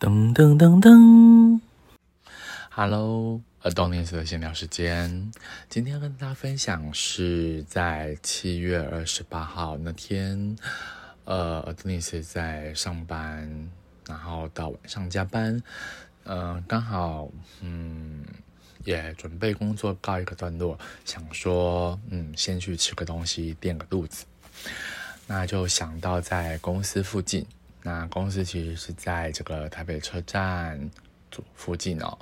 噔噔噔噔，Hello，耳朵念的闲聊时间。今天跟大家分享是在七月二十八号那天，呃，耳朵念在上班，然后到晚上加班，嗯，刚好，嗯，也准备工作告一个段落，想说，嗯，先去吃个东西垫个肚子，那就想到在公司附近。那公司其实是在这个台北车站附近哦，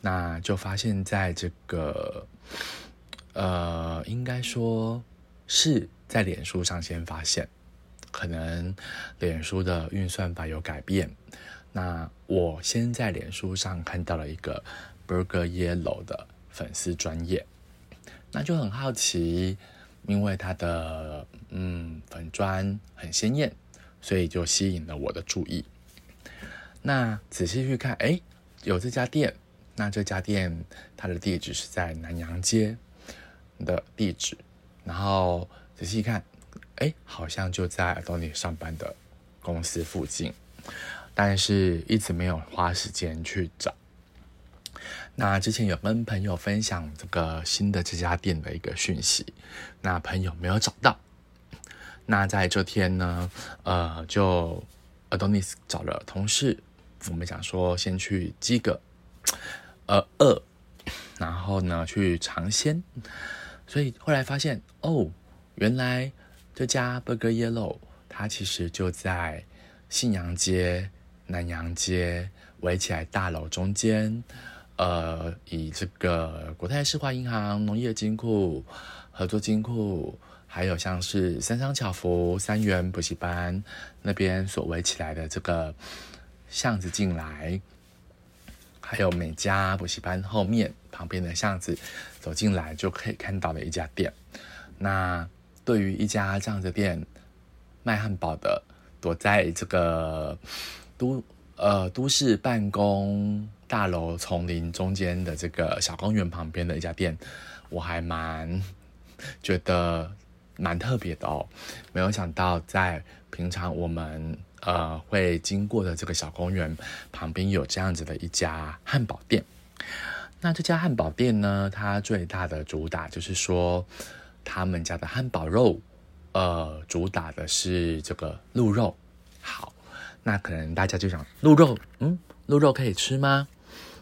那就发现在这个呃，应该说是在脸书上先发现，可能脸书的运算法有改变。那我先在脸书上看到了一个 Burger Yellow 的粉丝专业，那就很好奇，因为他的嗯粉砖很鲜艳。所以就吸引了我的注意。那仔细去看，哎，有这家店。那这家店它的地址是在南洋街的地址。然后仔细看，哎，好像就在东尼上班的公司附近。但是一直没有花时间去找。那之前有跟朋友分享这个新的这家店的一个讯息，那朋友没有找到。那在这天呢，呃，就 Adonis 找了同事，我们想说先去饥个，呃饿，然后呢去尝鲜，所以后来发现哦，原来这家 Burger Yellow 它其实就在信阳街、南阳街围起来大楼中间，呃，以这个国泰世华银行、农业金库合作金库。还有像是三商巧福、三元补习班那边所围起来的这个巷子进来，还有每家补习班后面旁边的巷子走进来就可以看到的一家店。那对于一家这样的店卖汉堡的，躲在这个都呃都市办公大楼丛林中间的这个小公园旁边的一家店，我还蛮觉得。蛮特别的哦，没有想到在平常我们呃会经过的这个小公园旁边有这样子的一家汉堡店。那这家汉堡店呢，它最大的主打就是说，他们家的汉堡肉，呃，主打的是这个鹿肉。好，那可能大家就想，鹿肉，嗯，鹿肉可以吃吗？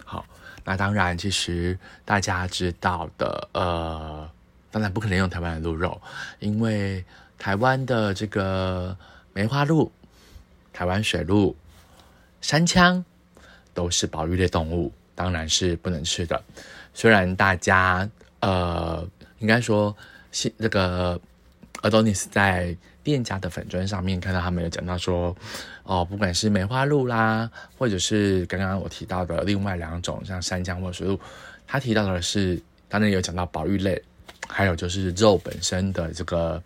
好，那当然，其实大家知道的，呃。当然不可能用台湾的鹿肉，因为台湾的这个梅花鹿、台湾水鹿、山羌都是保育类动物，当然是不能吃的。虽然大家呃，应该说，现这个 Adonis 在店家的粉砖上面看到他们有讲到说，哦，不管是梅花鹿啦，或者是刚刚我提到的另外两种，像山羌或水鹿，他提到的是，当然有讲到保育类。还有就是肉本身的这个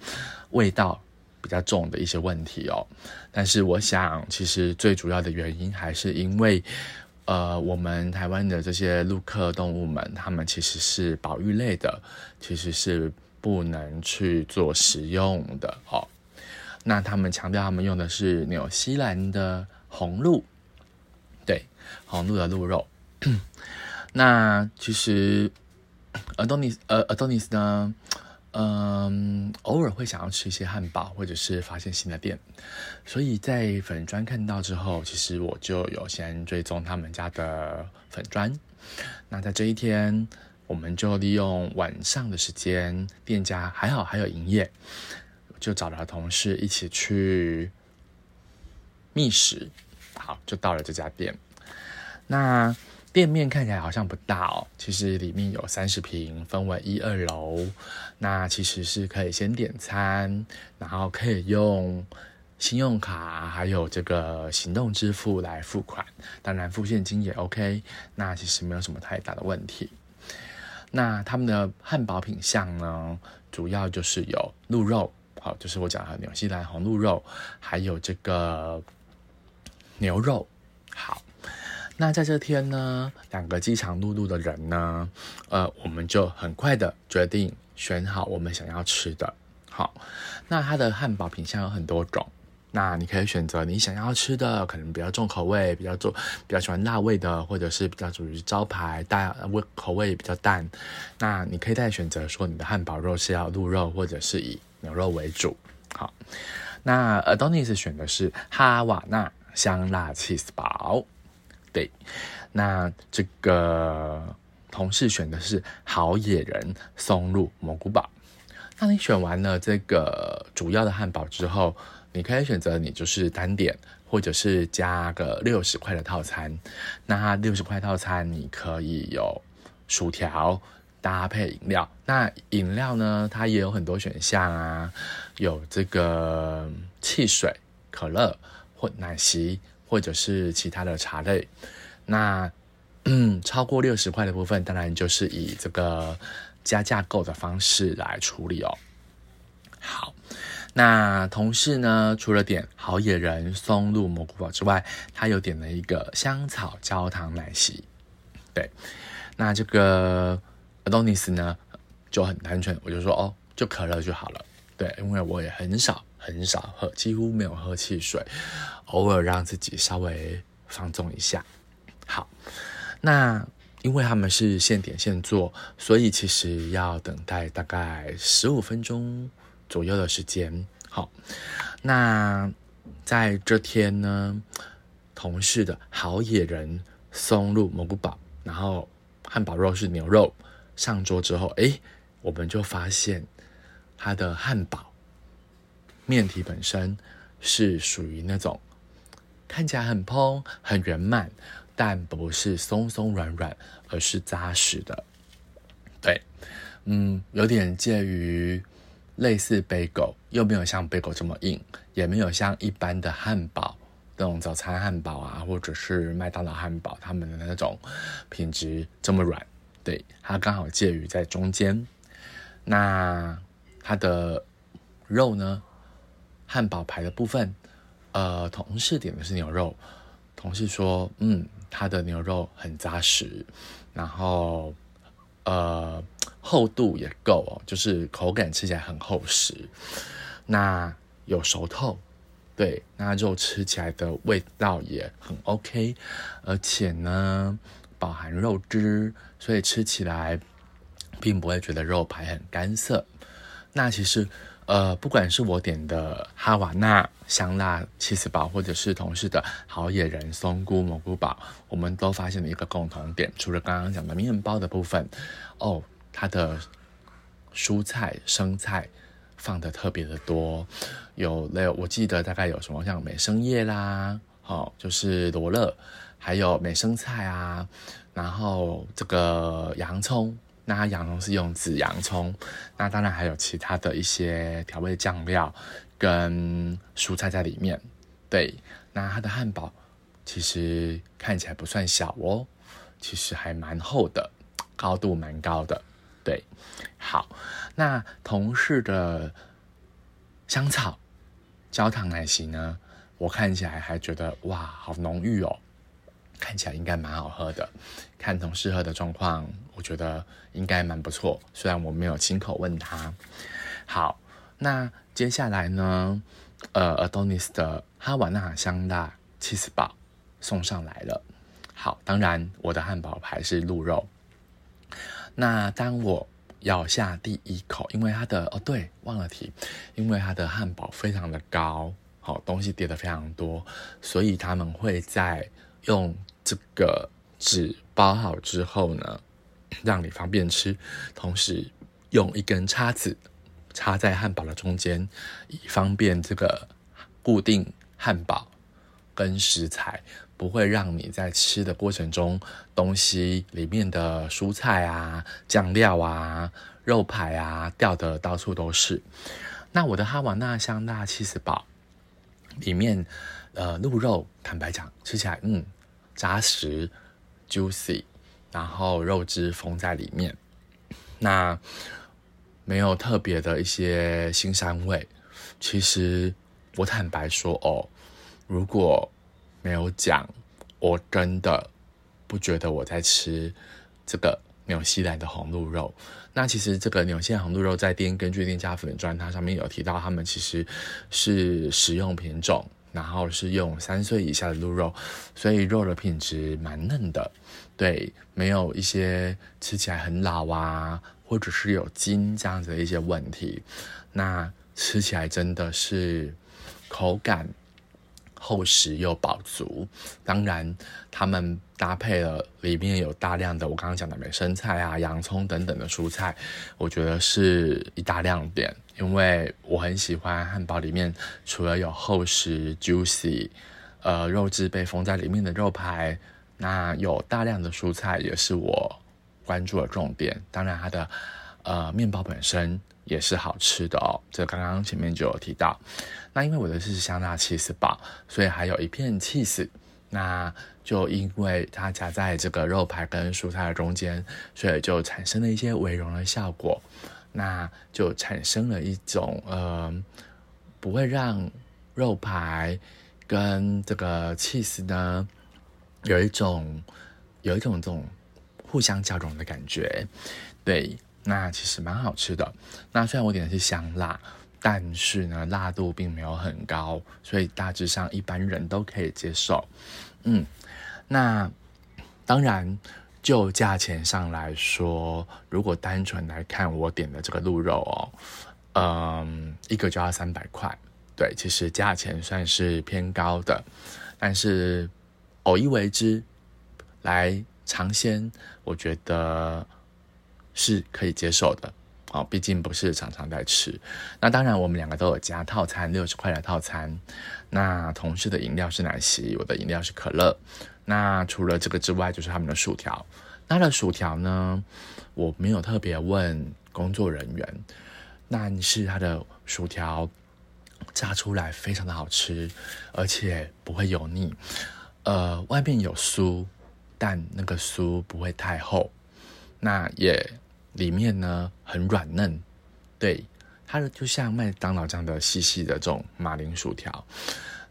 味道比较重的一些问题哦，但是我想其实最主要的原因还是因为，呃，我们台湾的这些陆客动物们，它们其实是保育类的，其实是不能去做食用的哦。那他们强调他们用的是纽西兰的红鹿，对，红鹿的鹿肉。那其实。Adonis，呃，Adonis 呢，嗯，偶尔会想要吃一些汉堡，或者是发现新的店，所以在粉砖看到之后，其实我就有先追踪他们家的粉砖。那在这一天，我们就利用晚上的时间，店家还好还有营业，就找了同事一起去觅食，好，就到了这家店。那店面看起来好像不大哦，其实里面有三十平，分为一二楼。那其实是可以先点餐，然后可以用信用卡还有这个行动支付来付款，当然付现金也 OK。那其实没有什么太大的问题。那他们的汉堡品相呢，主要就是有鹿肉，好，就是我讲的纽西兰红鹿肉，还有这个牛肉，好。那在这天呢，两个饥肠辘辘的人呢，呃，我们就很快的决定选好我们想要吃的。好，那它的汉堡品相有很多种，那你可以选择你想要吃的，可能比较重口味，比较重，比较喜欢辣味的，或者是比较属于招牌大味口味比较淡。那你可以再选择说你的汉堡肉是要鹿肉，或者是以牛肉为主。好，那 Adonis 选的是哈瓦那香辣 cheese 堡。对，那这个同事选的是好野人松露蘑菇堡。那你选完了这个主要的汉堡之后，你可以选择你就是单点，或者是加个六十块的套餐。那六十块套餐你可以有薯条搭配饮料。那饮料呢，它也有很多选项啊，有这个汽水、可乐或奶昔，或者是其他的茶类。那嗯，超过六十块的部分，当然就是以这个。加价购的方式来处理哦。好，那同事呢？除了点好野人松露蘑菇堡之外，他又点了一个香草焦糖奶昔。对，那这个 Adonis 呢就很单纯，我就说哦，就可乐就好了。对，因为我也很少很少喝，几乎没有喝汽水，偶尔让自己稍微放纵一下。好，那。因为他们是现点现做，所以其实要等待大概十五分钟左右的时间。好，那在这天呢，同事的好野人松露蘑菇堡，然后汉堡肉是牛肉上桌之后，哎，我们就发现他的汉堡面体本身是属于那种看起来很蓬、很圆满。但不是松松软软，而是扎实的。对，嗯，有点介于类似贝狗，又没有像贝狗这么硬，也没有像一般的汉堡那种早餐汉堡啊，或者是麦当劳汉堡他们的那种品质这么软。对，它刚好介于在中间。那它的肉呢？汉堡排的部分，呃，同事点的是牛肉，同事说，嗯。它的牛肉很扎实，然后呃厚度也够哦，就是口感吃起来很厚实。那有熟透，对，那肉吃起来的味道也很 OK，而且呢饱含肉汁，所以吃起来并不会觉得肉排很干涩。那其实。呃，不管是我点的哈瓦那香辣起司堡，或者是同事的好野人松菇蘑菇堡，我们都发现了一个共同点，除了刚刚讲的面包的部分，哦，它的蔬菜生菜放的特别的多，有有我记得大概有什么像美生叶啦，好，就是罗勒，还有美生菜啊，然后这个洋葱。那它洋葱是用紫洋葱，那当然还有其他的一些调味酱料跟蔬菜在里面。对，那它的汉堡其实看起来不算小哦，其实还蛮厚的，高度蛮高的。对，好，那同事的香草焦糖奶昔呢，我看起来还觉得哇，好浓郁哦。看起来应该蛮好喝的，看同事喝的状况，我觉得应该蛮不错。虽然我没有亲口问他。好，那接下来呢？呃，Adonis 的哈瓦那香辣七十堡送上来了。好，当然我的汉堡排是鹿肉。那当我咬下第一口，因为它的哦对，忘了提，因为它的汉堡非常的高，好东西叠的非常多，所以他们会在。用这个纸包好之后呢，让你方便吃，同时用一根叉子插在汉堡的中间，以方便这个固定汉堡跟食材，不会让你在吃的过程中东西里面的蔬菜啊、酱料啊、肉排啊掉的到处都是。那我的哈瓦那香辣七十堡里面，呃，鹿肉坦白讲吃起来，嗯。扎实，juicy，然后肉汁封在里面，那没有特别的一些腥膻味。其实我坦白说哦，如果没有讲，我真的不觉得我在吃这个纽西兰的红鹿肉。那其实这个纽西兰红鹿肉在店根据店家粉砖它上面有提到，他们其实是食用品种，然后是用三岁以下的鹿肉，所以肉的品质蛮嫩的，对，没有一些吃起来很老啊，或者是有筋这样子的一些问题。那吃起来真的是口感。厚实又饱足，当然，他们搭配了里面有大量的我刚刚讲的美生菜啊、洋葱等等的蔬菜，我觉得是一大亮点。因为我很喜欢汉堡里面除了有厚实 juicy，呃，肉质被封在里面的肉排，那有大量的蔬菜也是我关注的重点。当然，它的呃面包本身也是好吃的哦，这刚刚前面就有提到。那因为我的是香辣气死堡，所以还有一片气死。那就因为它夹在这个肉排跟蔬菜的中间，所以就产生了一些微融的效果。那就产生了一种呃，不会让肉排跟这个气死呢有一种有一种这种互相交融的感觉。对，那其实蛮好吃的。那虽然我点的是香辣。但是呢，辣度并没有很高，所以大致上一般人都可以接受。嗯，那当然就价钱上来说，如果单纯来看我点的这个鹿肉哦，嗯，一个就要三百块。对，其实价钱算是偏高的，但是偶一为之来尝鲜，我觉得是可以接受的。哦，毕竟不是常常在吃。那当然，我们两个都有加套餐，六十块的套餐。那同事的饮料是奶昔，我的饮料是可乐。那除了这个之外，就是他们的薯条。那的薯条呢，我没有特别问工作人员，但是他的薯条炸出来非常的好吃，而且不会油腻。呃，外面有酥，但那个酥不会太厚。那也。里面呢很软嫩，对，它的就像麦当劳这样的细细的这种马铃薯条。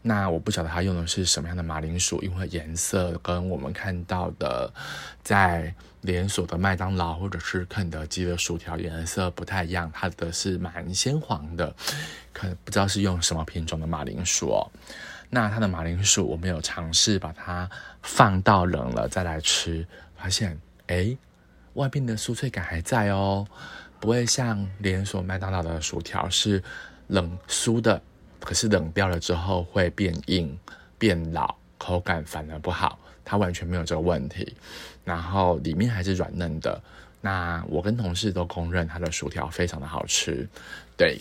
那我不晓得它用的是什么样的马铃薯，因为颜色跟我们看到的在连锁的麦当劳或者是肯德基的薯条颜色不太一样，它的是蛮鲜黄的，可能不知道是用什么品种的马铃薯哦。那它的马铃薯我没有尝试把它放到冷了再来吃，发现哎。外面的酥脆感还在哦，不会像连锁麦当劳的薯条是冷酥的，可是冷掉了之后会变硬、变老，口感反而不好。它完全没有这个问题，然后里面还是软嫩的。那我跟同事都公认它的薯条非常的好吃。对，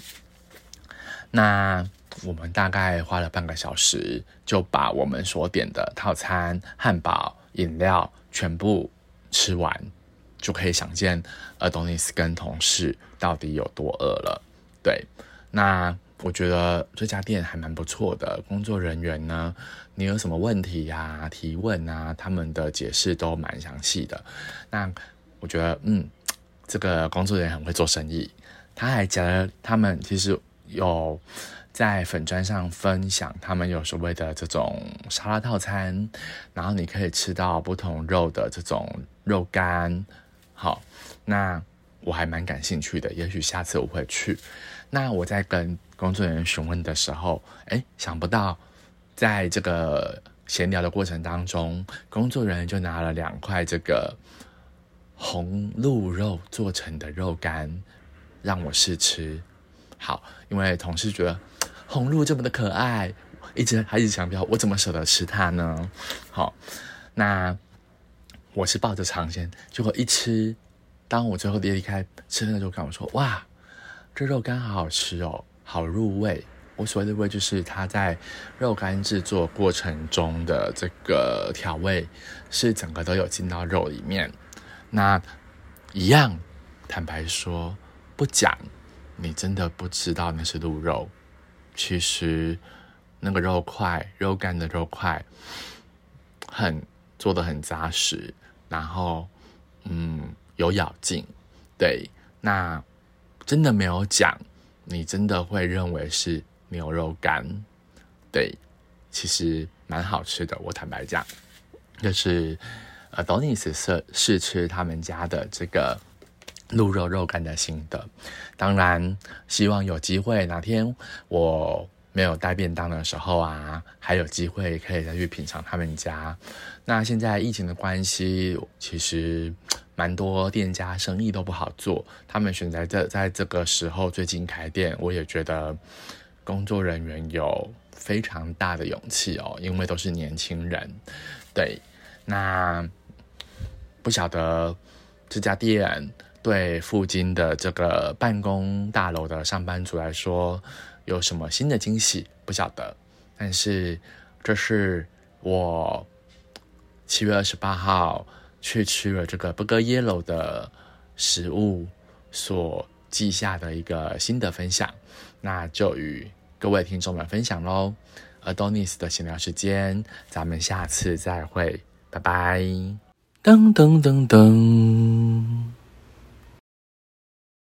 那我们大概花了半个小时就把我们所点的套餐、汉堡、饮料全部吃完。就可以想见阿东尼斯跟同事到底有多饿了。对，那我觉得这家店还蛮不错的，工作人员呢，你有什么问题呀、提问啊，他们的解释都蛮详细的。那我觉得，嗯，这个工作人员很会做生意。他还讲了，他们其实有在粉砖上分享，他们有所谓的这种沙拉套餐，然后你可以吃到不同肉的这种肉干。好，那我还蛮感兴趣的，也许下次我会去。那我在跟工作人员询问的时候，哎，想不到在这个闲聊的过程当中，工作人员就拿了两块这个红鹿肉做成的肉干让我试吃。好，因为同事觉得红鹿这么的可爱，一直还一直强调，我怎么舍得吃它呢？好，那。我是抱着尝鲜，结果一吃，当我最后离开吃那肉干，我说：“哇，这肉干好好吃哦，好入味。”我所谓的味，就是它在肉干制作过程中的这个调味，是整个都有进到肉里面。那一样，坦白说，不讲，你真的不知道那是鹿肉。其实那个肉块，肉干的肉块，很做的很扎实。然后，嗯，有咬劲，对，那真的没有讲，你真的会认为是牛肉干，对，其实蛮好吃的。我坦白讲，就是，Adonis 是试吃他们家的这个鹿肉肉干的心得。当然，希望有机会哪天我没有带便当的时候啊，还有机会可以再去品尝他们家。那现在疫情的关系，其实蛮多店家生意都不好做，他们选择在在这个时候最近开店，我也觉得工作人员有非常大的勇气哦，因为都是年轻人。对，那不晓得这家店对附近的这个办公大楼的上班族来说有什么新的惊喜？不晓得，但是这是我七月二十八号去吃了这个 Burger Yellow 的食物所记下的一个新的分享，那就与各位听众们分享喽。Adonis 的闲聊时间，咱们下次再会，拜拜。噔噔噔噔。